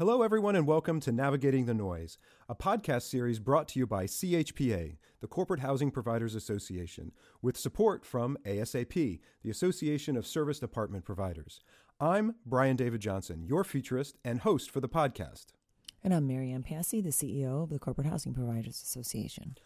Hello, everyone, and welcome to Navigating the Noise, a podcast series brought to you by CHPA, the Corporate Housing Providers Association, with support from ASAP, the Association of Serviced Apartment Providers. I'm Brian David Johnson, your futurist and host for the podcast. And I'm Marianne Passy, the CEO of the Corporate Housing Providers Association.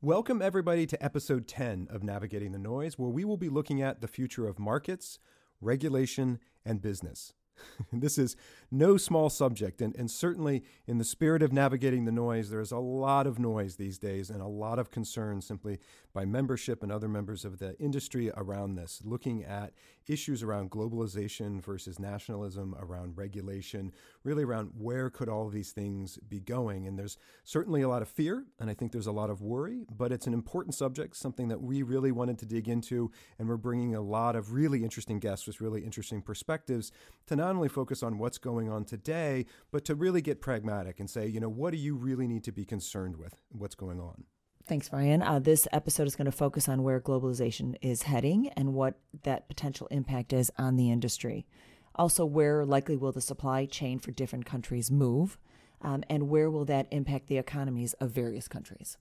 Welcome, everybody, to episode 10 of Navigating the Noise, where we will be looking at the future of markets, regulation, and business. this is no small subject, and, and certainly in the spirit of navigating the noise, there is a lot of noise these days and a lot of concern simply by membership and other members of the industry around this, looking at issues around globalization versus nationalism, around regulation, really around where could all these things be going. And there's certainly a lot of fear, and I think there's a lot of worry, but it's an important subject, something that we really wanted to dig into, and we're bringing a lot of really interesting guests with really interesting perspectives to not only focus on what's going on today, but to really get pragmatic and say, you know, what do you really need to be concerned with? What's going on? Thanks, Brian. Uh, this episode is going to focus on where globalization is heading and what that potential impact is on the industry. Also, where likely will the supply chain for different countries move, um, and where will that impact the economies of various countries?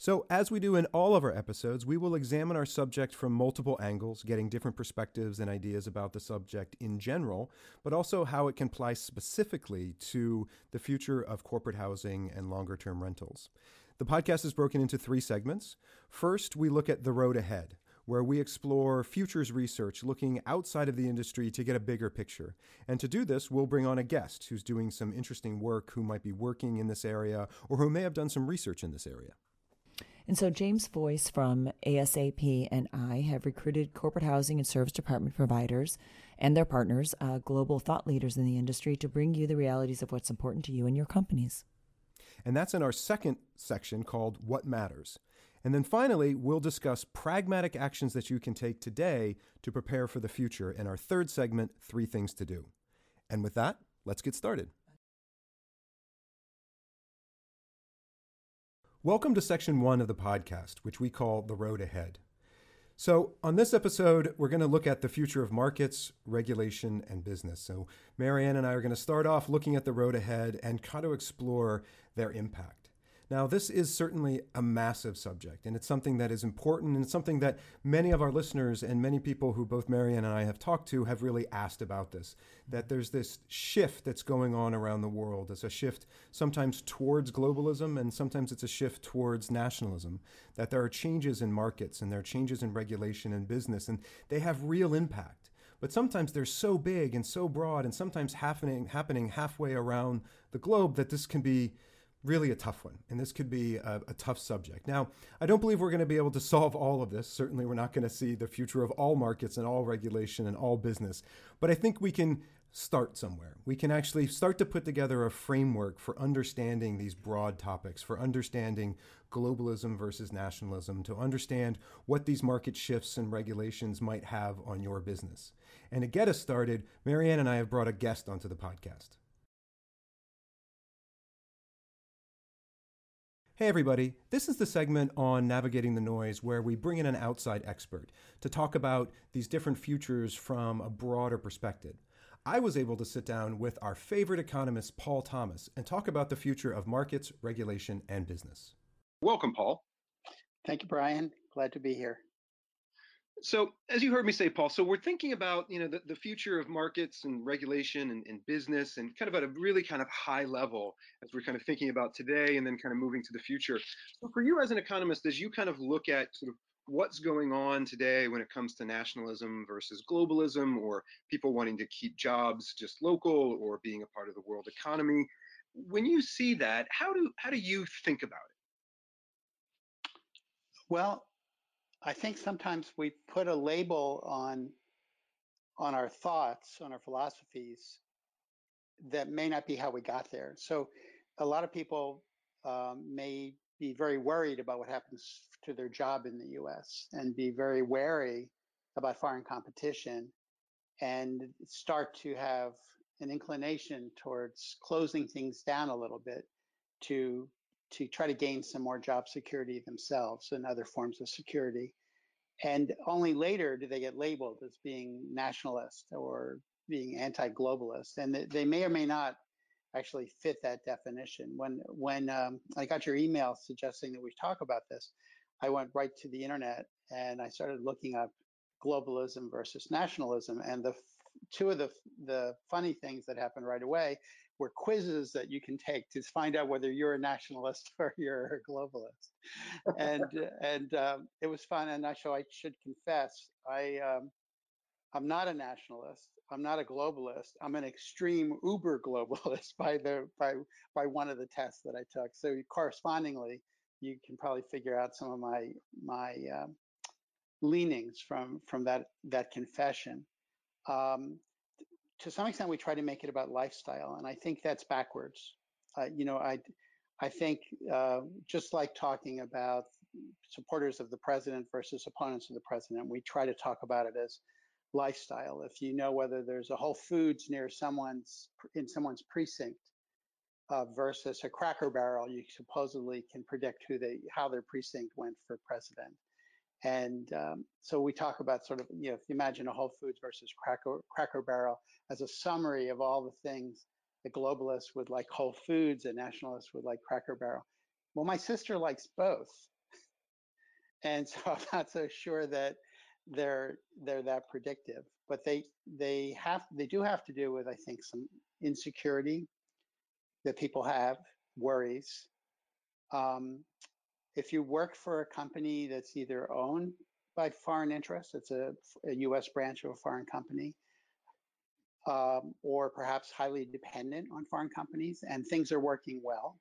So, as we do in all of our episodes, we will examine our subject from multiple angles, getting different perspectives and ideas about the subject in general, but also how it can apply specifically to the future of corporate housing and longer term rentals. The podcast is broken into three segments. First, we look at the road ahead, where we explore futures research looking outside of the industry to get a bigger picture. And to do this, we'll bring on a guest who's doing some interesting work, who might be working in this area, or who may have done some research in this area. And so James Foice from ASAP and I have recruited corporate housing and serviced apartment providers and their partners, uh, global thought leaders in the industry, to bring you the realities of what's important to you and your companies. And that's in our second section called What Matters. And then finally, we'll discuss pragmatic actions that you can take today to prepare for the future in our third segment, Three Things to Do. And with that, let's get started. Welcome to section one of the podcast, which we call The Road Ahead. So, on this episode, we're going to look at the future of markets, regulation, and business. So, Marianne and I are going to start off looking at the road ahead and kind of explore their impact. Now, this is certainly a massive subject, and it's something that is important, and it's something that many of our listeners and many people who both Marianne and I have talked to have really asked about this. That there's this shift that's going on around the world. It's a shift sometimes towards globalism, and sometimes it's a shift towards nationalism. That there are changes in markets, and there are changes in regulation and business, and they have real impact but sometimes they're so big and so broad and sometimes happening happening halfway around the globe that this can be really a tough one, and this could be a, a, tough subject. Now, I don't believe we're going to be able to solve all of this. Certainly, we're not going to see the future of all markets and all regulation and all business, but I think we can start somewhere. We can actually start to put together a framework for understanding these broad topics, for understanding globalism versus nationalism, to understand what these market shifts and regulations might have on your business. And to get us started, Marianne and I have brought a guest onto the podcast. Hey, everybody. This is the segment on navigating the noise where we bring in an outside expert to talk about these different futures from a broader perspective. I was able to sit down with our favorite economist, Paul Thomas, and talk about the future of markets, regulation, and business. Welcome, Paul. Thank you, Brian. Glad to be here. So, as you heard me say, Paul, so we're thinking about you know the, the future of markets and regulation and, and, business, and kind of at a really kind of high level as we're kind of thinking about today, and then kind of moving to the future. So, for you as an economist, as you kind of look at sort of what's going on today when it comes to nationalism versus globalism, or people wanting to keep jobs just local, or being a part of the world economy, when you see that, how do how do you think about it? Well, I think sometimes we put a label on on our thoughts, on our philosophies that may not be how we got there. So a lot of people um, may be very worried about what happens to their job in the US and be very wary about foreign competition and start to have an inclination towards closing things down a little bit to to try to gain some more job security themselves and other forms of security. And only later do they get labeled as being nationalist or being anti-globalist. And they may or may not actually fit that definition. When when um, I got your email suggesting that we talk about this, I went right to the internet and I started looking up globalism versus nationalism. And the two of the the funny things that happened right away were quizzes that you can take to find out whether you're a nationalist or you're a globalist. and and um, it was fun. And I so I should confess, I um, I'm not a nationalist. I'm not a globalist. I'm an extreme uber globalist by the by by one of the tests that I took. So correspondingly, you can probably figure out some of my my um, leanings from from that that confession. Um, to some extent, we try to make it about lifestyle, and I think that's backwards. Uh, you know, I I think uh, just like talking about supporters of the president versus opponents of the president, we try to talk about it as lifestyle. If you know whether there's a Whole Foods near someone's in someone's precinct uh, versus a Cracker Barrel, you supposedly can predict who they how their precinct went for president. And um, so we talk about sort of, you know, if you imagine a Whole Foods versus Cracker, Cracker Barrel as a summary of all the things the globalists would like Whole Foods and nationalists would like Cracker Barrel. Well, my sister likes both. And so I'm not so sure that they're they're that predictive. But they they have they do have to do with, I think, some insecurity that people have, worries. Um, if you work for a company that's either owned by foreign interests, it's a, a US branch of a foreign company, um, or perhaps highly dependent on foreign companies, and things are working well,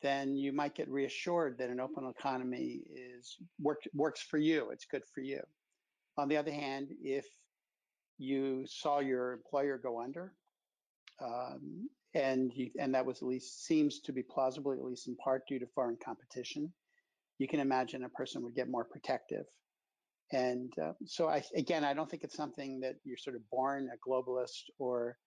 then you might get reassured that an open economy is work, works for you. It's good for you. On the other hand, if you saw your employer go under, um, and you, and that was at least seems to be plausible, at least in part due to foreign competition. You can imagine a person would get more protective. And uh, so, I, again, I don't think it's something that you're sort of born a globalist or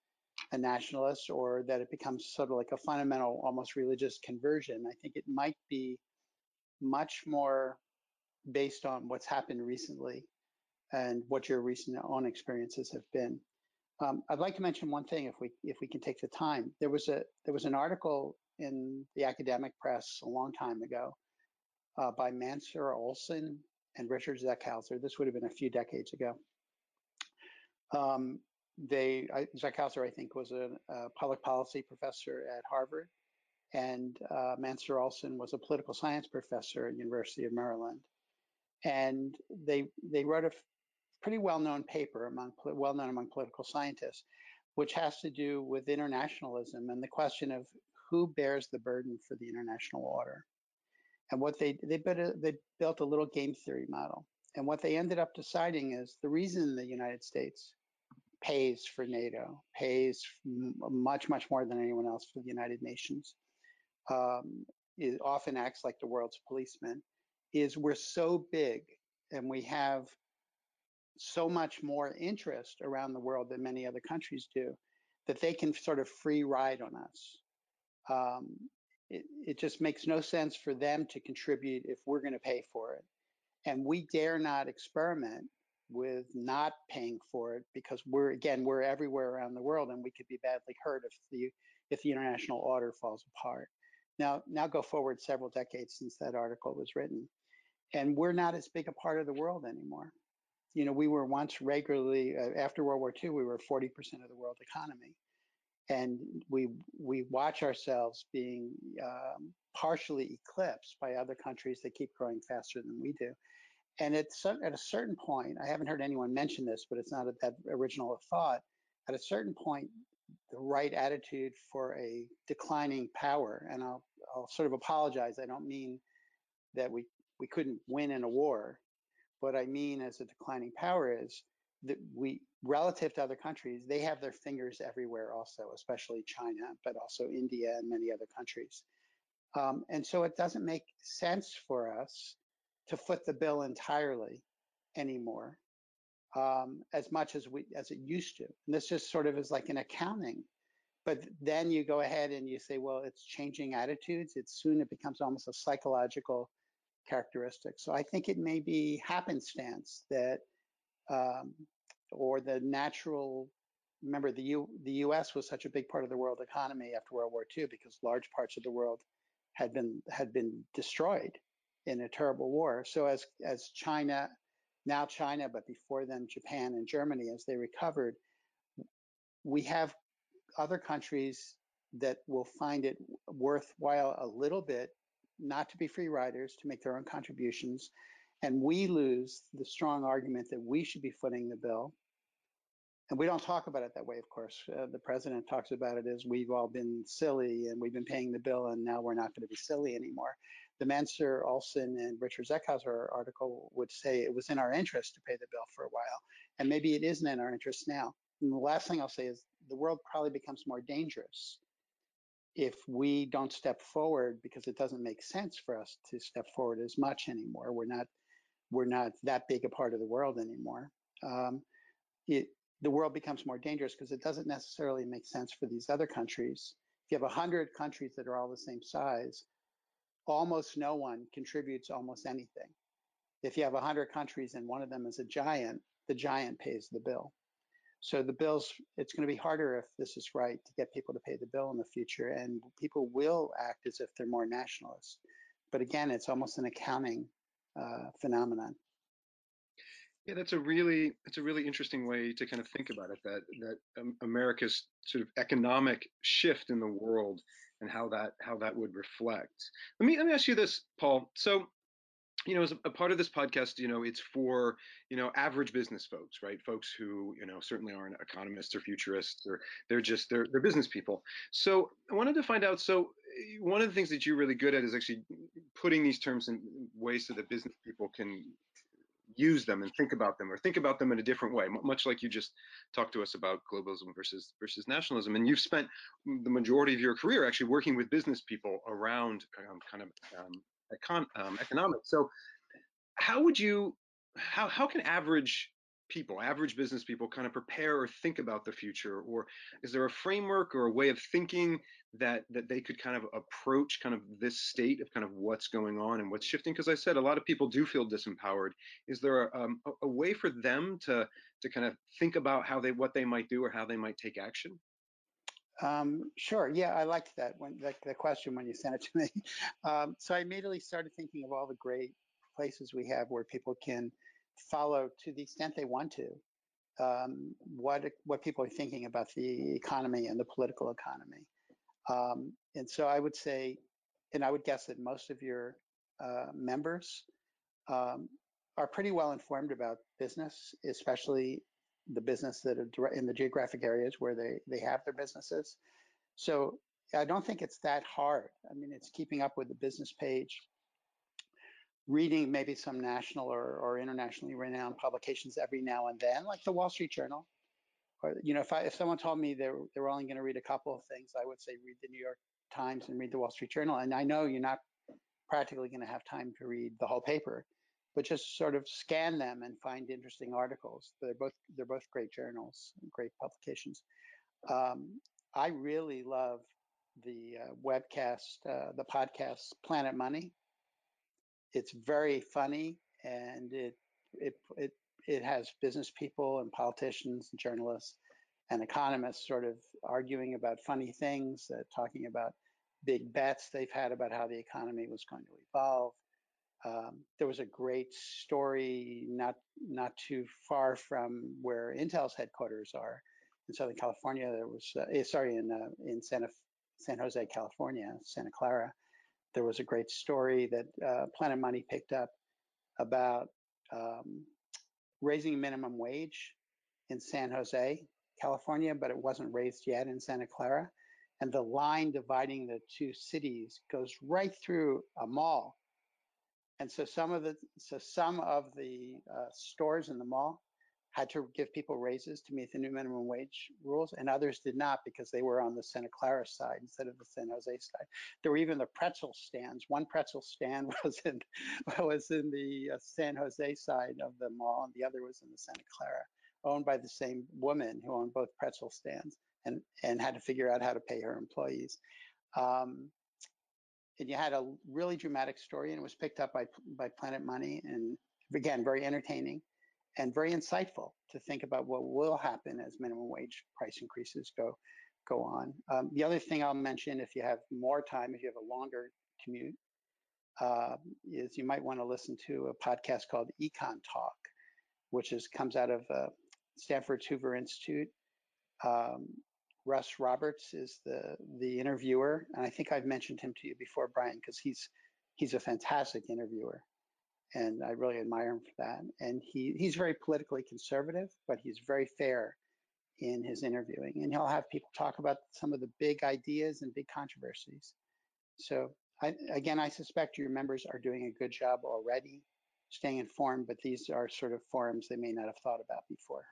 a nationalist, or that it becomes sort of like a fundamental, almost religious conversion. I think it might be much more based on what's happened recently and what your recent own experiences have been. Um, I'd like to mention one thing, if we if we can take the time. There was a there was an article in the academic press a long time ago uh, by Mancur Olson and Richard Zeckhauser. This would have been a few decades ago. Um, they I, Zeckhauser, I think, was a, a, public policy professor at Harvard, and uh, Mancur Olson was a political science professor at University of Maryland. And they they wrote a pretty well-known paper among well-known among political scientists, which has to do with internationalism and the question of who bears the burden for the international order. And what they they built a, they built a little game theory model. And what they ended up deciding is the reason the United States pays for NATO, pays much much more than anyone else for the United Nations, um, it often acts like the world's policeman. Is we're so big and we have so much more interest around the world than many other countries do that they can sort of free ride on us. Um, it, it just makes no sense for them to contribute if we're going to pay for it. And we dare not experiment with not paying for it because we're again we're everywhere around the world and we could be badly hurt if the if the international order falls apart. Now now go forward several decades since that article was written, and we're not as big a part of the world anymore you know, we were once regularly uh, after World War II, we were 40% of the world economy, and we we watch ourselves being um, partially eclipsed by other countries that keep growing faster than we do. And it's at a certain point, I haven't heard anyone mention this, but it's not that original a thought. At a certain point, the right attitude for a declining power, and I'll I'll sort of apologize. I don't mean that we we couldn't win in a war what I mean as a declining power is that we, relative to other countries, they have their fingers everywhere also, especially China, but also India and many other countries. Um, and so it doesn't make sense for us to foot the bill entirely anymore um, as much as we as it used to. And this just sort of is like an accounting. But then you go ahead and you say, well, it's changing attitudes. It's soon it becomes almost a psychological characteristics. So I think it may be happenstance that, um, or the natural remember the U, the U.S. was such a big part of the world economy after World War II because large parts of the world had been had been destroyed in a terrible war. So as as China, now China, but before then Japan and Germany, as they recovered, we have other countries that will find it worthwhile a little bit not to be free riders, to make their own contributions. And we lose the strong argument that we should be footing the bill. And we don't talk about it that way, of course. Uh, the president talks about it as we've all been silly and we've been paying the bill and now we're not going to be silly anymore. The Mancur, Olson, and Richard Zeckhauser article would say it was in our interest to pay the bill for a while. And maybe it isn't in our interest now. And the last thing I'll say is the world probably becomes more dangerous if we don't step forward because it doesn't make sense for us to step forward as much anymore. We're not we're not that big a part of the world anymore. Um, it, the world becomes more dangerous because it doesn't necessarily make sense for these other countries. If you have 100 countries that are all the same size, almost no one contributes almost anything. If you have 100 countries and one of them is a giant, the giant pays the bill. So the bills, it's going to be harder if this is right to get people to pay the bill in the future, and people will act as if they're more nationalist. But again, it's almost an accounting uh, phenomenon. Yeah, that's a really that's a really interesting way to kind of think about it. That that um, America's sort of economic shift in the world and how that how that would reflect. Let me let me ask you this, Paul. So you know, as a, part of this podcast, you know, it's for, you know, average business folks, right? Folks who, you know, certainly aren't economists or futurists or they're just, they're, they're business people. So I wanted to find out, so eh, one of the things that you're really good at is actually putting these terms in ways so that business people can use them and think about them or think about them in a different way much like you just talked to us about globalism versus versus nationalism and you've spent the majority of your career actually working with business people around um, kind of um, econ, um, economics. So how would you, how, how can average people, average business people kind of prepare or think about the future? Or is there a framework or a way of thinking that, that they could kind of approach kind of this state of kind of what's going on and what's shifting? Because I said a lot of people do feel disempowered. Is there a, um, a, a way for them to, to kind of think about how they, what they might do or how they might take action? Um, sure. Yeah, I liked that when the, the, question when you sent it to me. Um, so I immediately started thinking of all the great places we have where people can follow to the extent they want to um, what what people are thinking about the economy and the political economy. Um, and so I would say, and I would guess that most of your uh, members um, are pretty well informed about business, especially the business that are in the geographic areas where they, they have their businesses. So I don't think it's that hard. I mean, it's keeping up with the business page, reading maybe some national or, or internationally renowned publications every now and then, like the Wall Street Journal. Or, you know, if I, if someone told me they're, they're only going to read a couple of things, I would say read the New York Times and read the Wall Street Journal. And I know you're not practically going to have time to read the whole paper but just sort of scan them and find interesting articles. They're both they're both great journals, great publications. Um, I really love the uh, webcast, uh, the podcast Planet Money. It's very funny and it it it it has business people and politicians and journalists and economists sort of arguing about funny things, uh, talking about big bets they've had about how the economy was going to evolve. Um, there was a great story not not too far from where Intel's headquarters are in Southern California. There was uh, eh, sorry in uh, in Santa San Jose, California, Santa Clara. There was a great story that uh, Planet Money picked up about um, raising minimum wage in San Jose, California, but it wasn't raised yet in Santa Clara. And the line dividing the two cities goes right through a mall and so some of the so some of the uh, stores in the mall had to give people raises to meet the new minimum wage rules, and others did not because they were on the Santa Clara side instead of the San Jose side. There were even the pretzel stands. One pretzel stand was in was in the uh, San Jose side of the mall, and the other was in the Santa Clara, owned by the same woman who owned both pretzel stands, and and had to figure out how to pay her employees. Um, and you had a really dramatic story, and it was picked up by by Planet Money, and again, very entertaining. and very insightful to think about what will happen as minimum wage price increases go go on. Um, the other thing I'll mention, if you have more time, if you have a longer commute, uh, is you might want to listen to a podcast called Econ Talk, which is comes out of uh, Stanford Hoover Institute. Um, Russ Roberts is the the interviewer, and I think I've mentioned him to you before, Brian, because he's he's a fantastic interviewer, and I really admire him for that. And he he's very politically conservative, but he's very fair in his interviewing, and he'll have people talk about some of the big ideas and big controversies. So I, again, I suspect your members are doing a good job already staying informed, but these are sort of forums they may not have thought about before.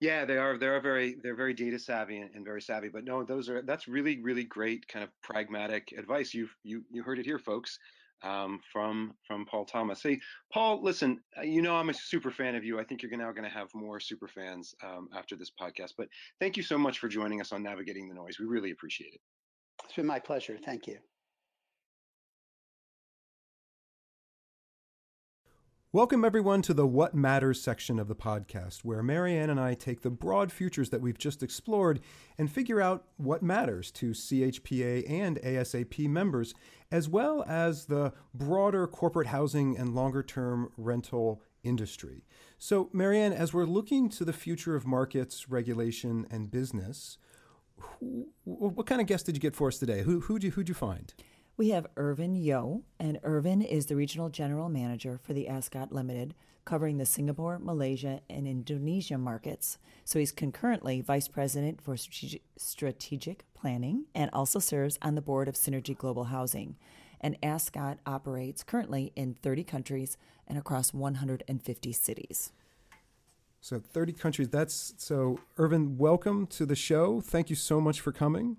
Yeah, they are. They are very. They're very data savvy and, and, very savvy. But no, those are. That's really, really great, kind of pragmatic advice. You you you heard it here, folks, um, from from Paul Thomas. Hey, Paul, listen. Uh, you know I'm a super fan of you. I think you're now going to have more super fans um, after this podcast. But thank you so much for joining us on navigating the noise. We really appreciate it. It's been my pleasure. Thank you. Welcome, everyone, to the What Matters section of the podcast, where Marianne and I take the broad futures that we've just explored and figure out what matters to CHPA and ASAP members, as well as the broader corporate housing and longer term rental industry. So, Marianne, as we're looking to the future of markets, regulation, and business, who, what kind of guest did you get for us today? Who, who'd, you, who'd you find? We have Irvin Yeo, and Irvin is the regional general manager for the Ascott Limited, covering the Singapore, Malaysia, and Indonesia markets. So he's concurrently vice president for strategic planning and also serves on the board of Synergy Global Housing. And Ascott operates currently in 30 countries and across 150 cities. So 30 countries. That's so Irvin, welcome to the show. Thank you so much for coming.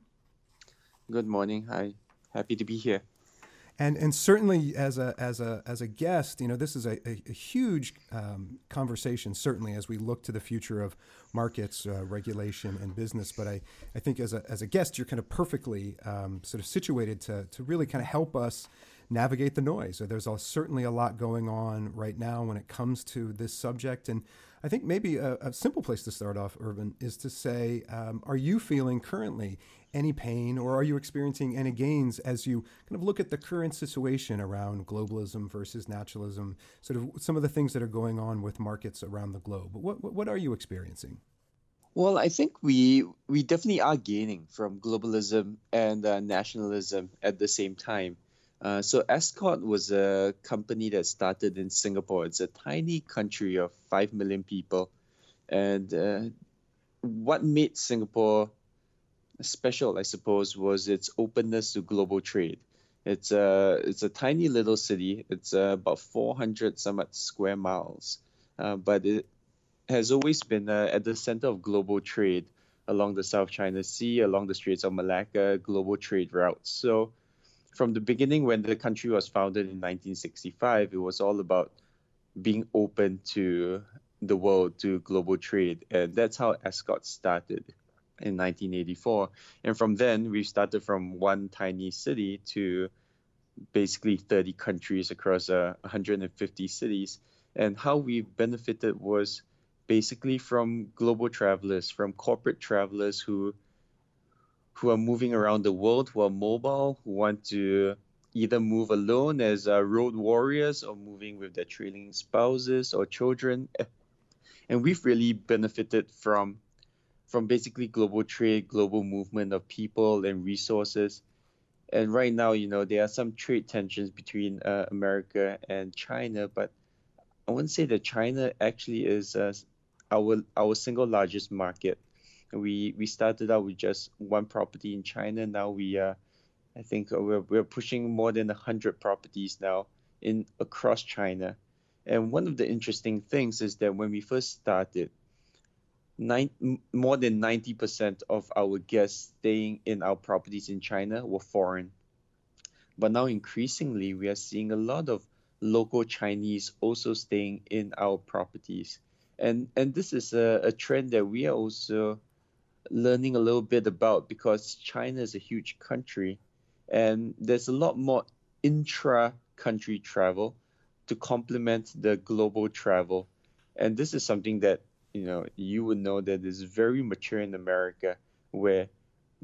Good morning. Hi happy to be here. And and certainly as a as a as a guest, you know, this is a, a, a huge um, conversation. Certainly as we look to the future of markets, uh, regulation, and business. But I, I think as a as a guest, you're kind of perfectly um, sort of situated to to really kind of help us navigate the noise. So there's certainly a lot going on right now when it comes to this subject, and I think maybe a, a simple place to start off, Irvin, is to say, um, are you feeling currently any pain or are you experiencing any gains as you kind of look at the current situation around globalism versus naturalism, sort of some of the things that are going on with markets around the globe? What, what, what are you experiencing? Well, I think we we definitely are gaining from globalism and uh, nationalism at the same time. Uh, so Ascott was a company that started in Singapore. It's a tiny country of five million people, and uh, what made Singapore special, I suppose, was its openness to global trade. It's a it's a tiny little city. It's uh, about 400 some square miles, uh, but it has always been uh, at the center of global trade along the South China Sea, along the Straits of Malacca, global trade routes. So, from the beginning, when the country was founded in 1965, it was all about being open to the world, to global trade, and that's how Ascott started in 1984. And from then, we started from one tiny city to basically 30 countries across uh, 150 cities. And how we benefited was basically from global travelers, from corporate travelers who who are moving around the world, who are mobile, who want to either move alone as uh, road warriors or moving with their trailing spouses or children. And we've really benefited from from basically global trade, global movement of people and resources. And right now, you know, there are some trade tensions between uh, America and China, but I wouldn't say that China actually is uh, our our single largest market. We we started out with just one property in China. Now we uh, I think we're we're pushing more than hundred properties now in across China. And one of the interesting things is that when we first started, nine, more than 90% of our guests staying in our properties in China were foreign. But now, increasingly, we are seeing a lot of local Chinese also staying in our properties. And, and this is a, a trend that we are also learning a little bit about because China is a huge country and there's a lot more intra country travel to complement the global travel. And this is something that you know you would know that is very mature in America, where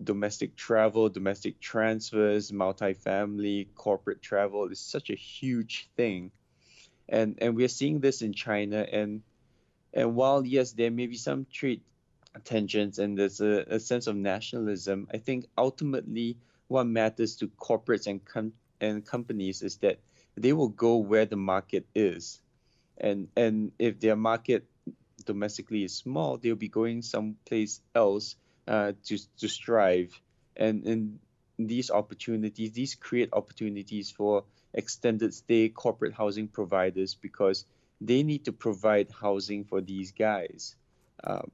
domestic travel, domestic transfers, multifamily, corporate travel is such a huge thing. And and we're seeing this in China and and while yes, there may be some trade tensions and there's a, a sense of nationalism, I think ultimately what matters to corporates and com- and companies is that they will go where the market is. And and if their market domestically is small, they'll be going someplace else uh, to to strive. And and these opportunities, these create opportunities for extended stay corporate housing providers because they need to provide housing for these guys. Um,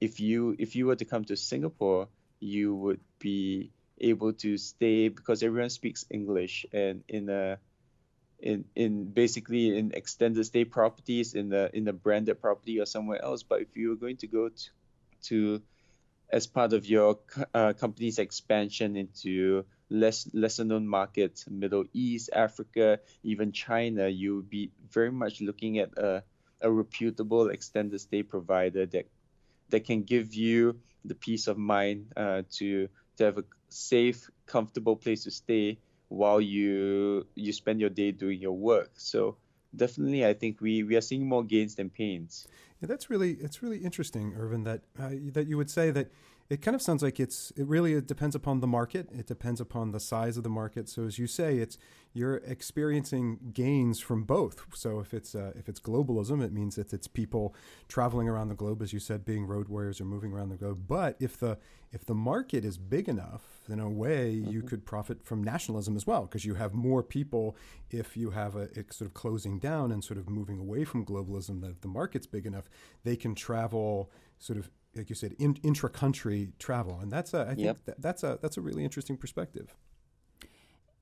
if you if you were to come to Singapore, you would be able to stay because everyone speaks English and in a in in basically in extended stay properties in the in the branded property or somewhere else. But if you were going to go to, to as part of your uh, company's expansion into less lesser known markets, Middle East, Africa, even China, you would be very much looking at a, a reputable extended stay provider that that can give you the peace of mind uh, to to have a safe, comfortable place to stay while you you spend your day doing your work. So definitely, I think we we are seeing more gains than pains. Yeah, that's really it's really interesting, Irvin. That uh, that you would say that it kind of sounds like it's it really it depends upon the market. It depends upon the size of the market. So as you say it's you're experiencing gains from both. So if it's uh, if it's globalism it means that it's people traveling around the globe as you said being road warriors or moving around the globe. But if the if the market is big enough in a way mm-hmm. you could profit from nationalism as well because you have more people if you have a sort of closing down and sort of moving away from globalism that if the market's big enough they can travel sort of like you said, in, intra-country travel, and that's a I think yep. that, that's a that's a really interesting perspective.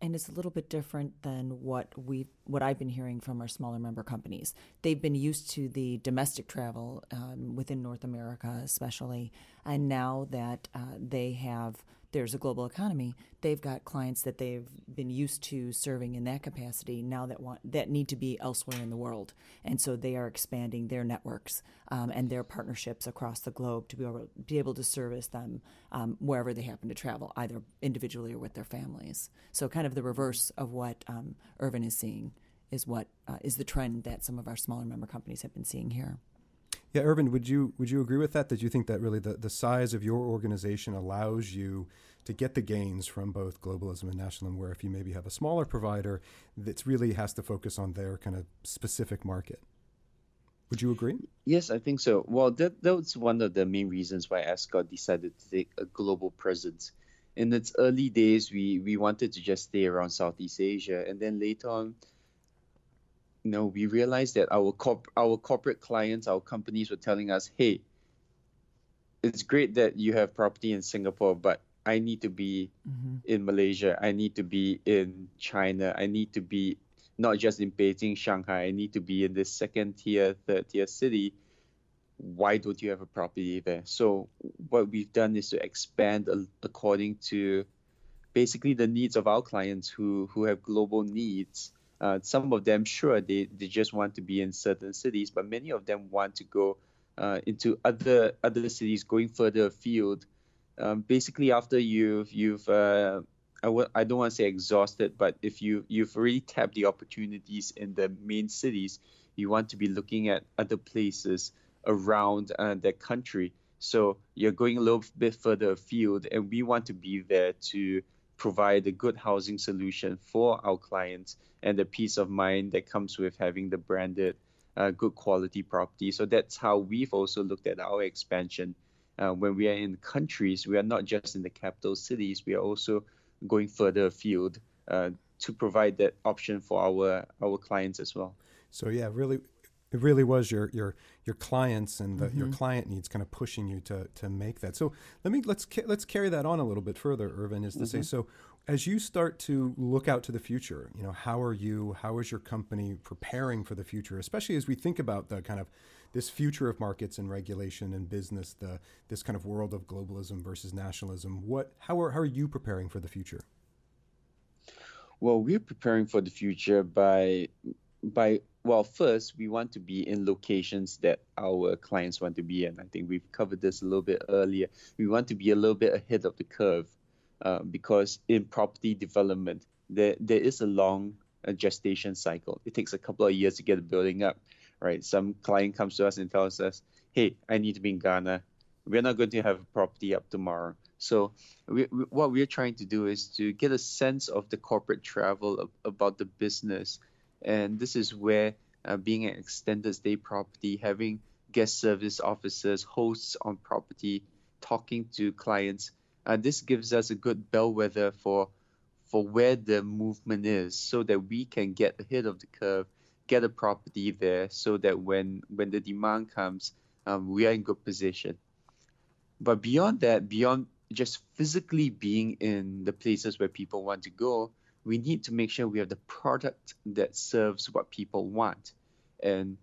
And it's a little bit different than what we what I've been hearing from our smaller member companies. They've been used to the domestic travel um, within North America, especially, and now that uh, they have there's a global economy, they've got clients that they've been used to serving in that capacity now that want that need to be elsewhere in the world, and so they are expanding their networks um, and their partnerships across the globe to be able be able to service them um, wherever they happen to travel, either individually or with their families. So, kind of the reverse of what um, Irvin is seeing is what uh, is the trend that some of our smaller member companies have been seeing here. Yeah, Irvin, would you would you agree with that? That you think that really the, the size of your organization allows you to get the gains from both globalism and nationalism, where if you maybe have a smaller provider that really has to focus on their kind of specific market. Would you agree? Yes, I think so. Well, that that was one of the main reasons why Ascott decided to take a global presence. In its early days, we we wanted to just stay around Southeast Asia, and then later on, you know, we realized that our corp- our corporate clients, our companies were telling us, "Hey, it's great that you have property in Singapore, but I need to be mm-hmm. in Malaysia. I need to be in China. I need to be not just in Beijing, Shanghai. I need to be in this second tier, third tier city. Why don't you have a property there? So what we've done is to expand according to basically the needs of our clients who who have global needs uh, some of them, sure, they, they just want to be in certain cities, but many of them want to go uh, into other other cities, going further afield. Um, basically, after you've you've uh, I w- I don't want to say exhausted, but if you you've already tapped the opportunities in the main cities, you want to be looking at other places around uh, the country. So you're going a little bit further afield, and we want to be there to provide a good housing solution for our clients and the peace of mind that comes with having the branded uh, good quality property. So that's how we've also looked at our expansion. Uh, when we are in countries, we are not just in the capital cities, we are also going further afield uh, to provide that option for our our clients as well. So yeah, really it really was your your your clients and the, mm-hmm. your client needs kind of pushing you to to make that. So let me let's let's carry that on a little bit further. Irvin is to mm-hmm. say so. As you start to look out to the future, you know how are you? How is your company preparing for the future? Especially as we think about the kind of this future of markets and regulation and business, the this kind of world of globalism versus nationalism. What how are how are you preparing for the future? Well, we're preparing for the future by by well, first, we want to be in locations that our clients want to be in. I think we've covered this a little bit earlier. We want to be a little bit ahead of the curve uh, because in property development, there, there is a long uh, gestation cycle. It takes a couple of years to get a building up, right? Some client comes to us and tells us, hey, I need to be in Ghana. We're not going to have a property up tomorrow. So we, we, what we're trying to do is to get a sense of the corporate travel of, about the business and this is where uh, being an extended stay property, having guest service officers, hosts on property, talking to clients, uh, this gives us a good bellwether for for where the movement is, so that we can get ahead of the curve, get a property there, so that when when the demand comes, um, we are in good position. But beyond that, beyond just physically being in the places where people want to go, we need to make sure we have the product that serves what people want. And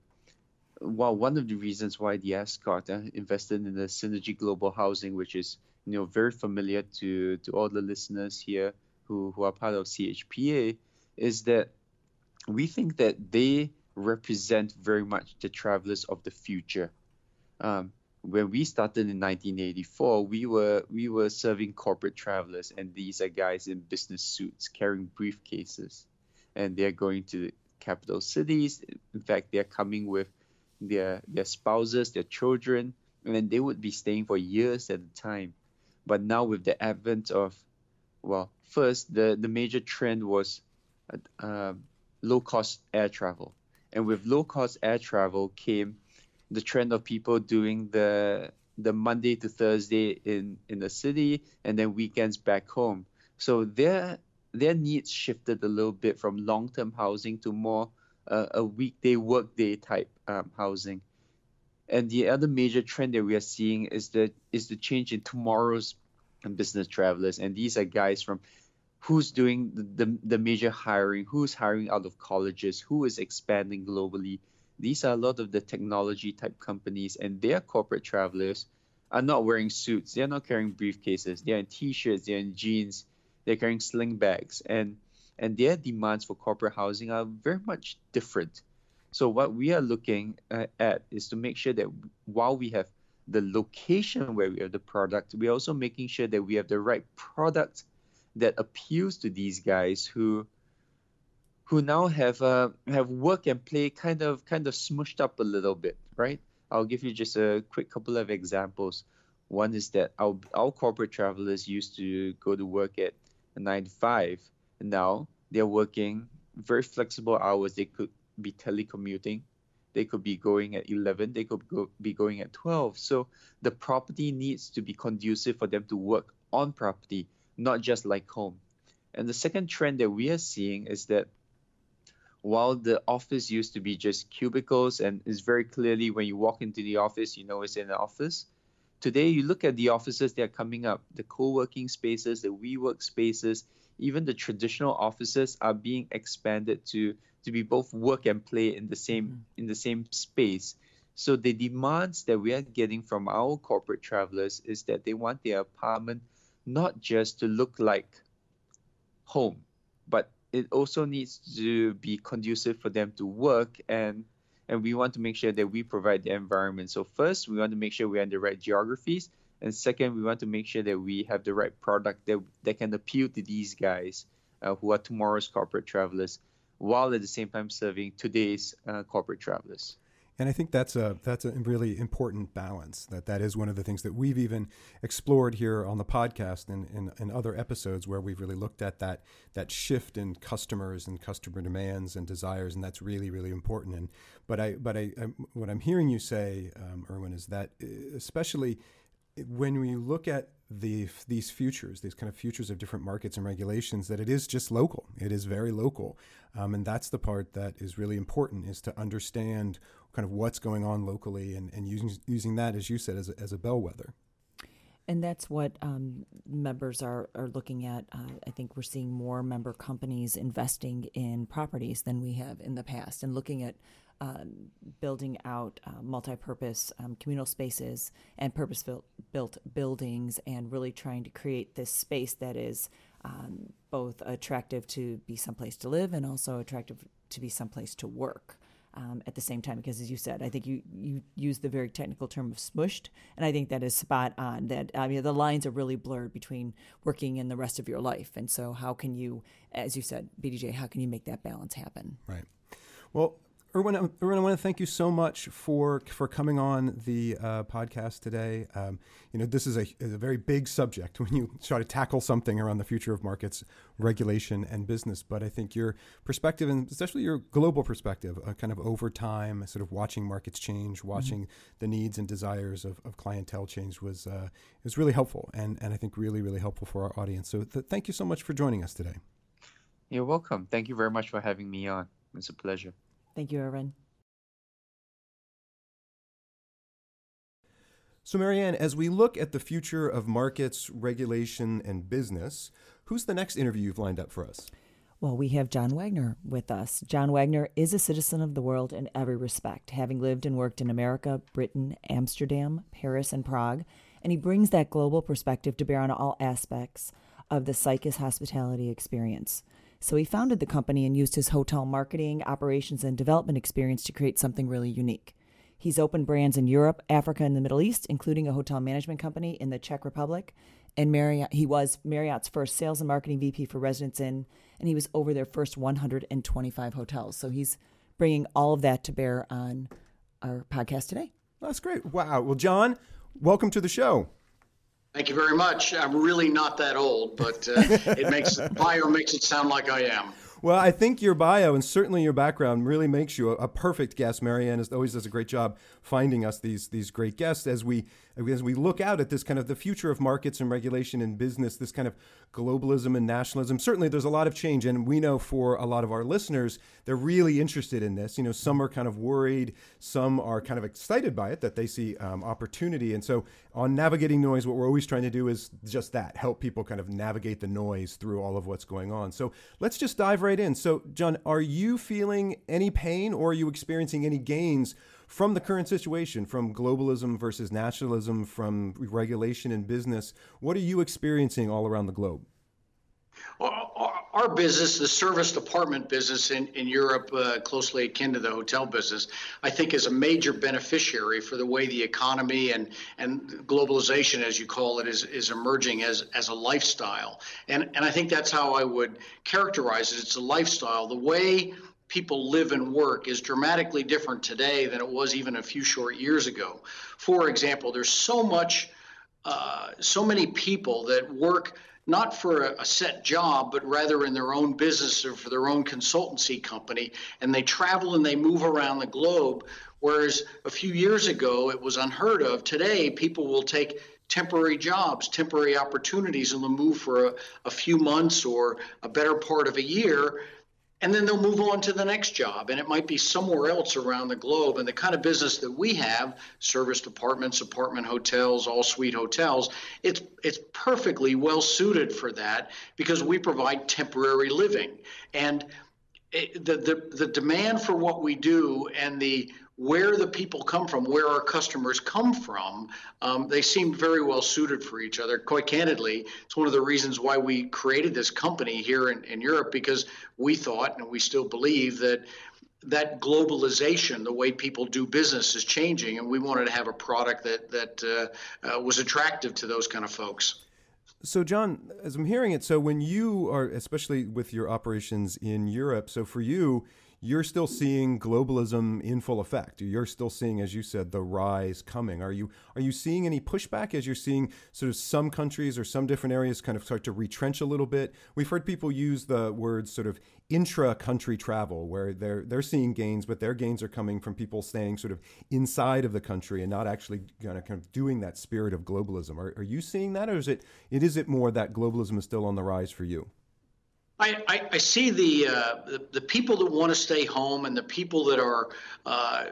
well, one of the reasons why the Ascott uh, invested in the Synergy Global Housing, which is you know very familiar to to all the listeners here who who are part of CHPA, is that we think that they represent very much the travelers of the future. Um, when we started in 1984, we were we were serving corporate travelers, and these are guys in business suits carrying briefcases, and they're going to capital cities. In fact, they're coming with their their spouses, their children, and they would be staying for years at a time. But now with the advent of, well, first the the major trend was uh, um, low cost air travel, and with low cost air travel came the trend of people doing the the Monday to Thursday in in the city and then weekends back home. So their their needs shifted a little bit from long term housing to more uh, a weekday workday type um, housing. And the other major trend that we are seeing is the is the change in tomorrow's business travelers, and these are guys from who's doing the, the, the major hiring, who's hiring out of colleges, who is expanding globally, these are a lot of the technology type companies, and their corporate travelers are not wearing suits. They're not carrying briefcases. They're in t-shirts. They're in jeans. They're carrying sling bags, and and their demands for corporate housing are very much different. So what we are looking uh, at is to make sure that while we have the location where we have the product, we're also making sure that we have the right product that appeals to these guys who who now have uh, have work and play kind of kind of smushed up a little bit, right? I'll give you just a quick couple of examples. One is that our our corporate travelers used to go to work at nine to five, and now they're working very flexible hours. They could be telecommuting, they could be going at 11 they could go, be going at 12 so the property needs to be conducive for them to work on property not just like home and the second trend that we are seeing is that while the office used to be just cubicles and it's very clearly when you walk into the office you know it's in the office today you look at the offices that are coming up the co-working spaces the WeWork spaces even the traditional offices are being expanded to to be both work and play in the same mm-hmm. in the same space so the demands that we are getting from our corporate travelers is that they want their apartment not just to look like home but it also needs to be conducive for them to work and and we want to make sure that we provide the environment. So first we want to make sure we're in the right geographies. And second we want to make sure that we have the right product that, that can appeal to these guys uh, who are tomorrow's corporate travelers while at the same time serving today's uh, corporate travelers and I think that's a that's a really important balance. That that is one of the things that we've even explored here on the podcast and in, other episodes where we've really looked at that that shift in customers and customer demands and desires, and that's really really important. And but I but I, I what I'm hearing you say, um, Erwin, is that especially when we look at the these futures, these kind of futures of different markets and regulations, that it is just local. It is very local, um, and that's the part that is really important: is to understand kind of what's going on locally and, and using using that, as you said, as a, as a bellwether. And that's what um, members are, are looking at. Uh, I think we're seeing more member companies investing in properties than we have in the past and looking at um, building out uh, multi-purpose um, communal spaces and purpose-built buildings and really trying to create this space that is um, both attractive to be someplace to live and also attractive to be someplace to work. um, at the same time. Because as you said i think you you use the very technical term of smushed and i think that is spot on that i mean the lines are really blurred between working and the rest of your life. And so how can you as you said bdj how can you make that balance happen? Right. Well Erwin, Erwin, I want to thank you so much for for coming on the uh, podcast today. Um, you know, this is a, is a very big subject when you try to tackle something around the future of markets, regulation, and business. But I think your perspective, and especially your global perspective, uh, kind of over time, sort of watching markets change, mm-hmm. watching mm-hmm. the needs and desires of, of clientele change, was uh, was really helpful, and and I think really really helpful for our audience. So th- thank you so much for joining us today. You're welcome. Thank you very much for having me on. It's a pleasure. Thank you, Erwin. So, Marianne, as we look at the future of markets, regulation, and business, who's the next interview you've lined up for us? Well, we have John Wagner with us. John Wagner is a citizen of the world in every respect, having lived and worked in America, Britain, Amsterdam, Paris, and Prague, and he brings that global perspective to bear on all aspects of the Cycas hospitality experience. So he founded the company and used his hotel marketing, operations, and development experience to create something really unique. He's opened brands in Europe, Africa, and the Middle East, including a hotel management company in the Czech Republic. And Marriott, he was Marriott's first sales and marketing VP for Residence Inn, and he was over their first 125 hotels. So he's bringing all of that to bear on our podcast today. That's great. Wow. Well, John, welcome to the show. Thank you very much. I'm really not that old, but uh, it makes bio makes it sound like I am. Well, I think your bio and certainly your background really makes you a, a perfect guest. Marianne is, always does a great job finding us these these great guests as we as we look out at this kind of the future of markets and regulation and business, this kind of globalism and nationalism. Certainly, there's a lot of change, and we know for a lot of our listeners, they're really interested in this. You know, some are kind of worried, some are kind of excited by it that they see um, opportunity. And so, on navigating noise, what we're always trying to do is just that: help people kind of navigate the noise through all of what's going on. So let's just dive right in. So, John, are you feeling any pain, or are you experiencing any gains? From the current situation, from globalism versus nationalism, from regulation in business, what are you experiencing all around the globe? Our business, the serviced apartment business in, in Europe, uh, closely akin to the hotel business, I think is a major beneficiary for the way the economy and, and globalization, as you call it, is, is emerging as, as a lifestyle. And, and I think that's how I would characterize it. It's a lifestyle. The way people live and work is dramatically different today than it was even a few short years ago. For example, there's so much, uh, so many people that work not for a, a, set job, but rather in their own business or for their own consultancy company, and they travel and they move around the globe. Whereas a few years ago, it was unheard of. Today, people will take temporary jobs, temporary opportunities, and they'll move for a, a few months or a better part of a year and then they'll move on to the next job. And it might be somewhere else around the globe. And the kind of business that we have serviced apartments apartment hotels all suite hotels it's it's perfectly well suited for that because we provide temporary living. And it, the, the the demand for what we do and the where the people come from, where our customers come from, um, they seem very well suited for each other. Quite candidly, it's one of the reasons why we created this company here in, in Europe because we thought, and we still believe, that that globalization, the way people do business, is changing, and we wanted to have a product that that uh, uh, was attractive to those kind of folks. So, John, as I'm hearing it, so when you are, especially with your operations in Europe, so for you, you're still seeing globalism in full effect. You're still seeing, as you said, the rise coming. Are you are you seeing any pushback as you're seeing sort of some countries or some different areas kind of start to retrench a little bit? We've heard people use the words sort of intra-country travel, where they're they're seeing gains, but their gains are coming from people staying sort of inside of the country and not actually kind of, kind of doing that spirit of globalism. Are, are you seeing that, or is it it is it more that globalism is still on the rise for you? I, I, I see the, uh, the, the people that want to stay home and the people that are uh,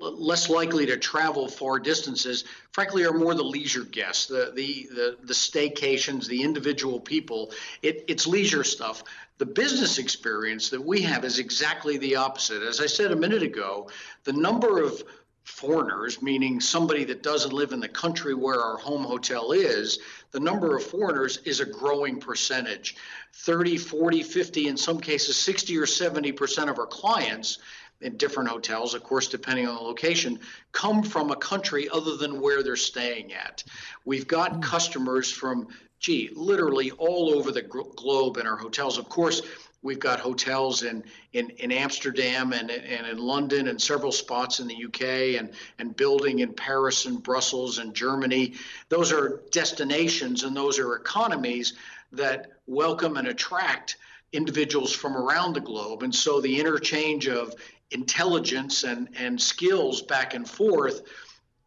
less likely to travel far distances, frankly, are more the leisure guests, the the the, the staycations, the individual people. It, it's leisure stuff. The business experience that we have is exactly the opposite. As I said a minute ago, the number of foreigners, meaning somebody that doesn't live in the country where our home hotel is, the number of foreigners is a growing percentage 30, 40, 50, in some cases 60 or 70% of our clients in different hotels, of course, depending on the location, come from a country other than where they're staying at. We've got mm. customers from, gee, literally all over the globe in our hotels. Of course, we've got hotels in, in, in Amsterdam and, and in London and several spots in the UK and, and building in Paris and Brussels and Germany. Those are destinations and those are economies that welcome and attract individuals from around the globe. And so the interchange of intelligence and, and skills back and forth.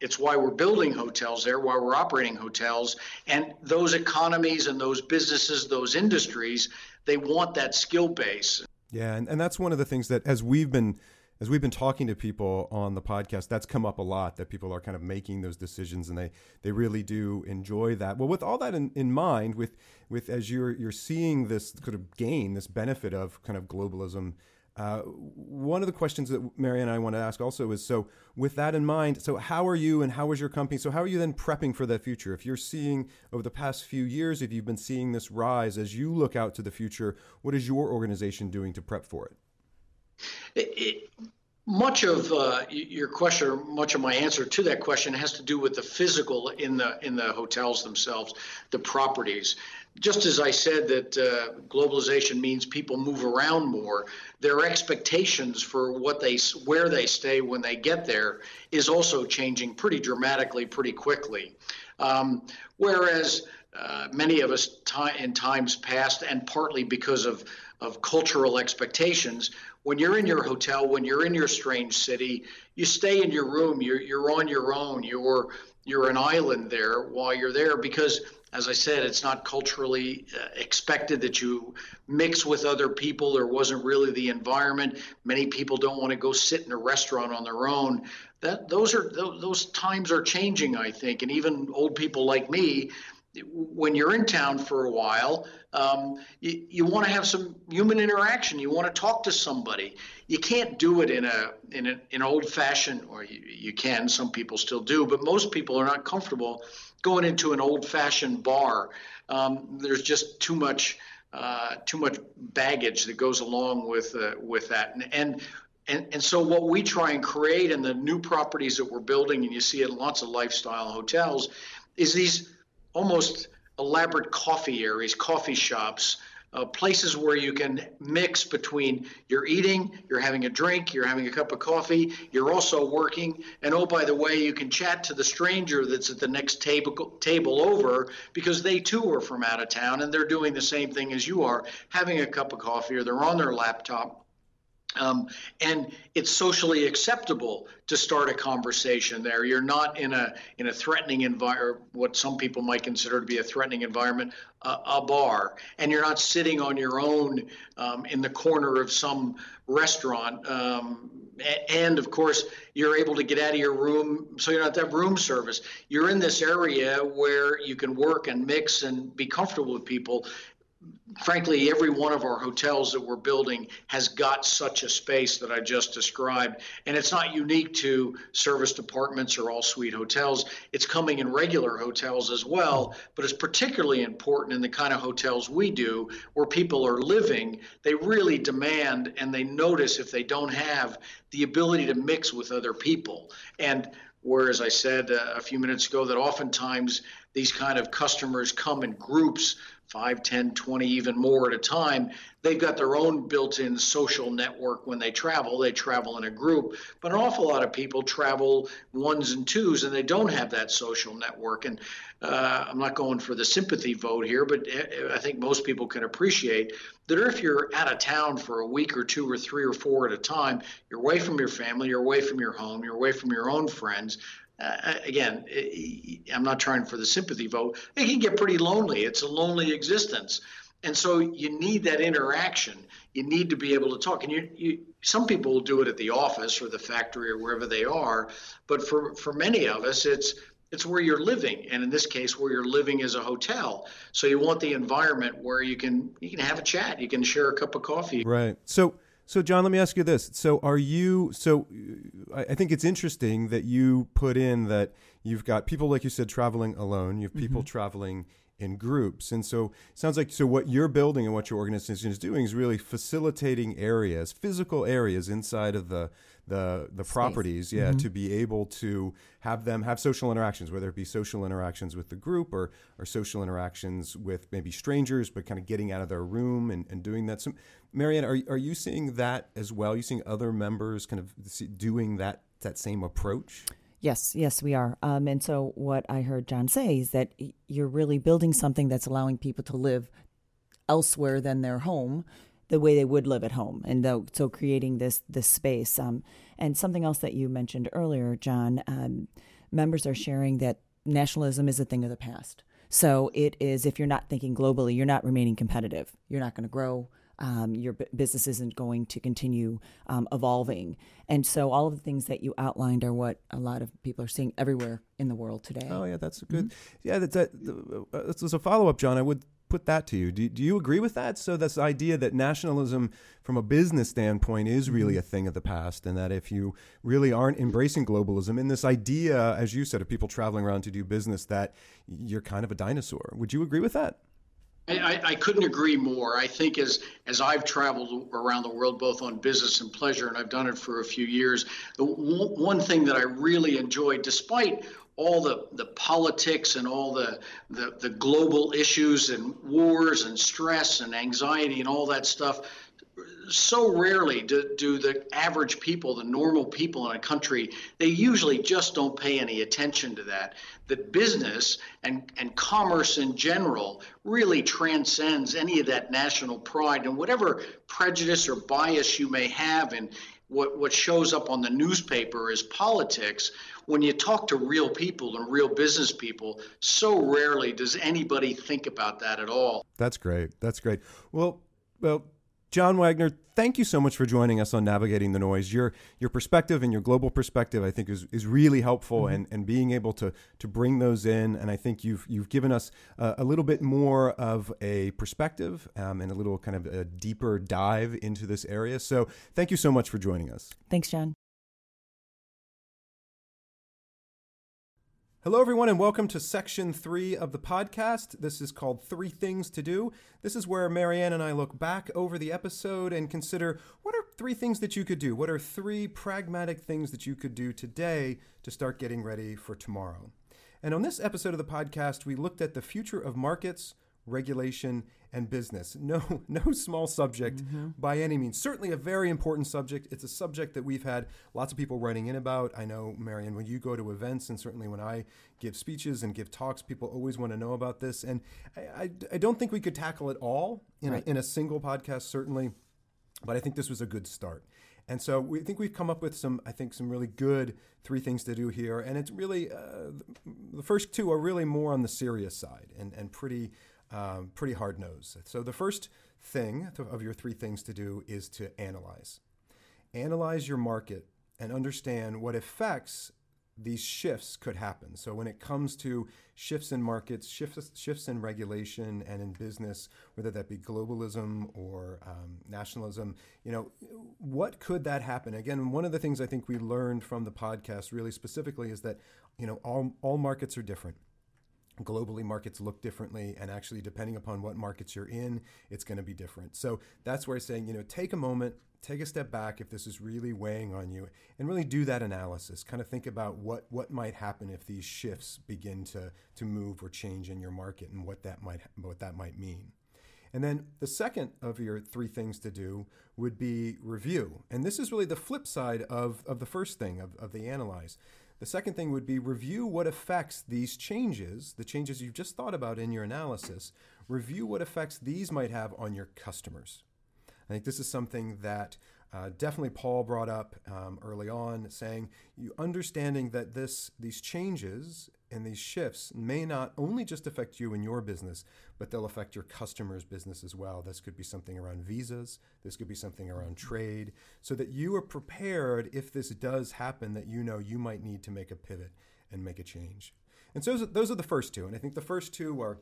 It's why we're building hotels there, why we're operating hotels. And those economies and those businesses, those industries, they want that skill base. Yeah, and, and that's one of the things that as we've been as we've been talking to people on the podcast, that's come up a lot that people are kind of making those decisions and they, they really do enjoy that. Well, with all that in, in mind, with with as you're you're seeing this kind of gain, this benefit of kind of globalism uh, one of the questions that Mary and I want to ask also is so, with that in mind, so how are you and how is your company? So, how are you then prepping for the future? If you're seeing over the past few years, if you've been seeing this rise as you look out to the future, what is your organization doing to prep for it? it, it much of uh, your question, much of my answer to that question, has to do with the physical in the in the hotels themselves, the properties. Just as I said that uh, globalization means people move around more, their expectations for what they where they stay when they get there is also changing pretty dramatically, pretty quickly. Um, whereas uh, many of us t- in times past, and partly because of of cultural expectations, when you're in your hotel, when you're in your strange city, you stay in your room. You're you're on your own. You're you're an island there while you're there because as I said, it's not culturally uh, expected that you mix with other people. There wasn't really the environment. Many people don't want to go sit in a restaurant on their own. That those are those times are changing, I think, and even old people like me when you're in town for a while, um, you, you want to have some human interaction. You want to talk to somebody. You can't do it in a in, a, in old fashioned, or you, you can. Some people still do, but most people are not comfortable going into an old fashioned bar. Um, there's just too much uh, too much baggage that goes along with uh, with that, and, and and, and so what we try and create in the new properties that we're building, and you see it in lots of lifestyle hotels, is these almost elaborate coffee areas, coffee shops, uh, places where you can mix between you're eating, you're having a drink, you're having a cup of coffee, you're also working, and oh, by the way, you can chat to the stranger that's at the next table, table over because they too are from out of town and they're doing the same thing as you are, having a cup of coffee or they're on their laptop um, and it's socially acceptable to start a conversation there. You're not in a in a threatening environment, what some people might consider to be a threatening environment, uh, a bar, and you're not sitting on your own um, in the corner of some restaurant. Um, and of course, you're able to get out of your room, so you don't have room service. You're in this area where you can work and mix and be comfortable with people frankly, every one of our hotels that we're building has got such a space that I just described. And it's not unique to serviced apartments or all suite hotels. It's coming in regular hotels as well, but it's particularly important in the kind of hotels we do where people are living. They really demand and they notice if they don't have the ability to mix with other people. And whereas I said uh, a few minutes ago that oftentimes these kind of customers come in groups 5, 10, 20, even more at a time. They've got their own built in social network when they travel. They travel in a group, but an awful lot of people travel ones and twos and they don't have that social network. And uh, I'm not going for the sympathy vote here, but I think most people can appreciate that if you're out of town for a week or two or three or four at a time, you're away from your family, you're away from your home, you're away from your own friends uh, again, I'm not trying for the sympathy vote. It can get pretty lonely. It's a lonely existence. And so you need that interaction. You need to be able to talk. And you, you, some people will do it at the office or the factory or wherever they are. But for, for many of us, it's it's where you're living, and in this case, where you're living is a hotel. So you want the environment where you can you can have a chat, you can share a cup of coffee. Right. So so, John, let me ask you this. So, are you, so I think it's interesting that you put in that you've got people, like you said, traveling alone, you have people mm-hmm. traveling in groups. And so it sounds like so what you're building and what your organization is doing is really facilitating areas, physical areas inside of the the the Space. properties, yeah, mm-hmm. to be able to have them have social interactions, whether it be social interactions with the group or or social interactions with maybe strangers, but kind of getting out of their room and, and doing that. So, Marianne, are are you seeing that as well? Are you seeing other members kind of doing that that same approach? Yes, yes, we are. Um, and so, what I heard John say is that you're really building something that's allowing people to live elsewhere than their home, the way they would live at home, and so creating this this space. Um, and something else that you mentioned earlier, John, um, members are sharing that nationalism is a thing of the past. So it is if you're not thinking globally, you're not remaining competitive. You're not going to grow um, your b- business isn't going to continue um, evolving. And so, all of the things that you outlined are what a lot of people are seeing everywhere in the world today. Oh, yeah, that's good. Mm-hmm. Yeah, that, that, uh, as a follow up, John, I would put that to you. Do, do you agree with that? So, this idea that nationalism, from a business standpoint, is really mm-hmm. a thing of the past, and that if you really aren't embracing globalism, and this idea, as you said, of people traveling around to do business, that you're kind of a dinosaur. Would you agree with that? I, I, couldn't agree more. I think as as I've traveled around the world, both on business and pleasure, and I've done it for a few years, the w- one thing that I really enjoyed, despite all the, the politics and all the, the the global issues and wars and stress and anxiety and all that stuff, so rarely do, do the average people, the normal people in a country, they usually just don't pay any attention to that. That business and, and commerce in general really transcends any of that national pride and whatever prejudice or bias you may have and what, what shows up on the newspaper is politics. When you talk to real people and real business people, so rarely does anybody think about that at all. That's great. That's great. Well, well, John Wagner, thank you so much for joining us on Navigating the Noise. Your your perspective and your global perspective, I think, is, is really helpful, mm-hmm. and, and being able to to bring those in. And I think you've you've given us a little bit more of a perspective um, and a little kind of a deeper dive into this area. So thank you so much for joining us. Thanks, John. Hello, everyone, and welcome to section three of the podcast. This is called Three Things to Do. This is where Marianne and I look back over the episode and consider what are three things that you could do? What are three pragmatic things that you could do today to start getting ready for tomorrow? And on this episode of the podcast, we looked at the future of markets, regulation, and business. No, no small subject mm-hmm. by any means. Certainly a very important subject. It's a subject that we've had lots of people writing in about. I know, Marion, when you go to events, and certainly when I give speeches and give talks, people always want to know about this. And I, I, I don't think we could tackle it all in, right. a, in a single podcast, certainly, but I think this was a good start. And so we think we've come up with some, I think, some really good three things to do here. And it's really, uh, the first two are really more on the serious side and, and pretty um, pretty hard nosed. So the first thing of your three things to do is to analyze. Analyze your market and understand what effects these shifts could happen. So when it comes to shifts in markets, shifts shifts in regulation and in business, whether that be globalism or um, nationalism, you know, what could that happen? Again, one of the things I think we learned from the podcast really specifically is that you know all all markets are different globally markets look differently and actually depending upon what markets you're in it's going to be different. So that's where i'm saying you know take a moment take a step back if this is really weighing on you and really do that analysis. Kind of think about what what might happen if these shifts begin to to move or change in your market and what that might what that might mean. And then the second of your three things to do would be review. And this is really the flip side of of the first thing of, of the analyze the second thing would be review what effects these changes, the changes you've just thought about in your analysis, review what effects these might have on your customers. I think this is something that uh, definitely Paul brought up um, early on, saying you understanding that this these changes and these shifts may not only just affect you and your business, but they'll affect your customer's business as well. This could be something around visas, this could be something around mm-hmm. trade, so that you are prepared if this does happen, that you know you might need to make a pivot and make a change. And so those are the first two. And I think the first two are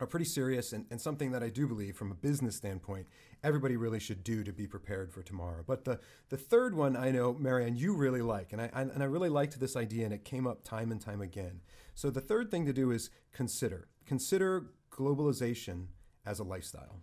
are pretty serious and, and something that I do believe from a business standpoint everybody really should do to be prepared for tomorrow. But the, the third one I know, Marianne, you really like, and I, and I really liked this idea and it came up time and time again. So the third thing to do is consider. Consider globalization as a lifestyle.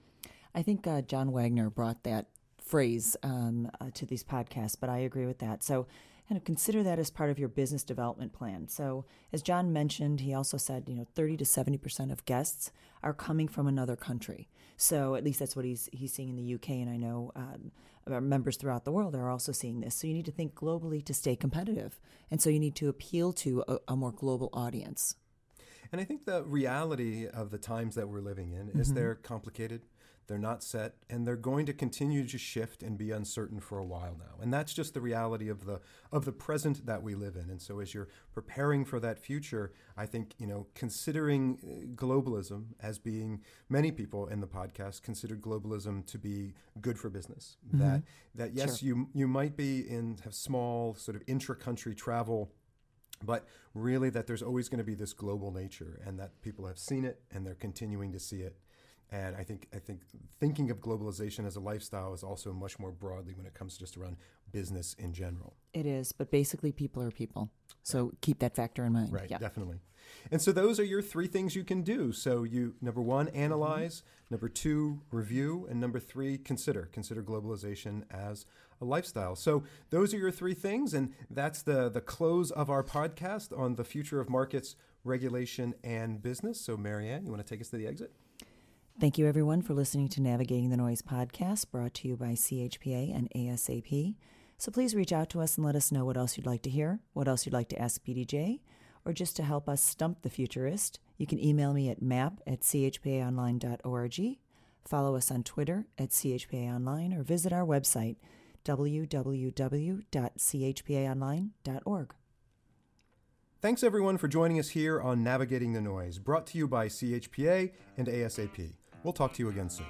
I think uh, John Wagner brought that phrase um, uh, to these podcasts, but I agree with that. So kind of consider that as part of your business development plan. So, as John mentioned, he also said, you know, 30 to 70% of guests are coming from another country. So, at least that's what he's he's seeing in the UK, and I know um, our members throughout the world are also seeing this. So, you need to think globally to stay competitive, and so you need to appeal to a, a more global audience. And I think the reality of the times that we're living in is mm-hmm. they're complicated. They're not set, and they're going to continue to shift and be uncertain for a while now. And that's just the reality of the of the present that we live in. And so, as you're preparing for that future, I think you know considering uh, globalism as being many people in the podcast considered globalism to be good for business. Mm-hmm. That that yes, sure. you you might be in have small sort of intra-country travel but really that there's always going to be this global nature and that people have seen it and they're continuing to see it and I think I think thinking of globalization as a lifestyle is also much more broadly when it comes just around business in general. It is, but basically people are people. So right. keep that factor in mind. Right, yeah. definitely. And so those are your three things you can do. So you number 1 analyze, mm-hmm. number 2 review, and number 3 consider. Consider globalization as a lifestyle. So those are your three things and that's the the close of our podcast on the future of markets, regulation and business. So Marianne, you want to take us to the exit? Thank you, everyone, for listening to Navigating the Noise podcast brought to you by CHPA and ASAP. So please reach out to us and let us know what else you'd like to hear, what else you'd like to ask BDJ, or just to help us stump the futurist. You can email me at map at chpaonline.org, follow us on Twitter at chpaonline, or visit our website, www.chpaonline.org. Thanks everyone for joining us here on Navigating the Noise, brought to you by CHPA and ASAP. We'll talk to you again soon.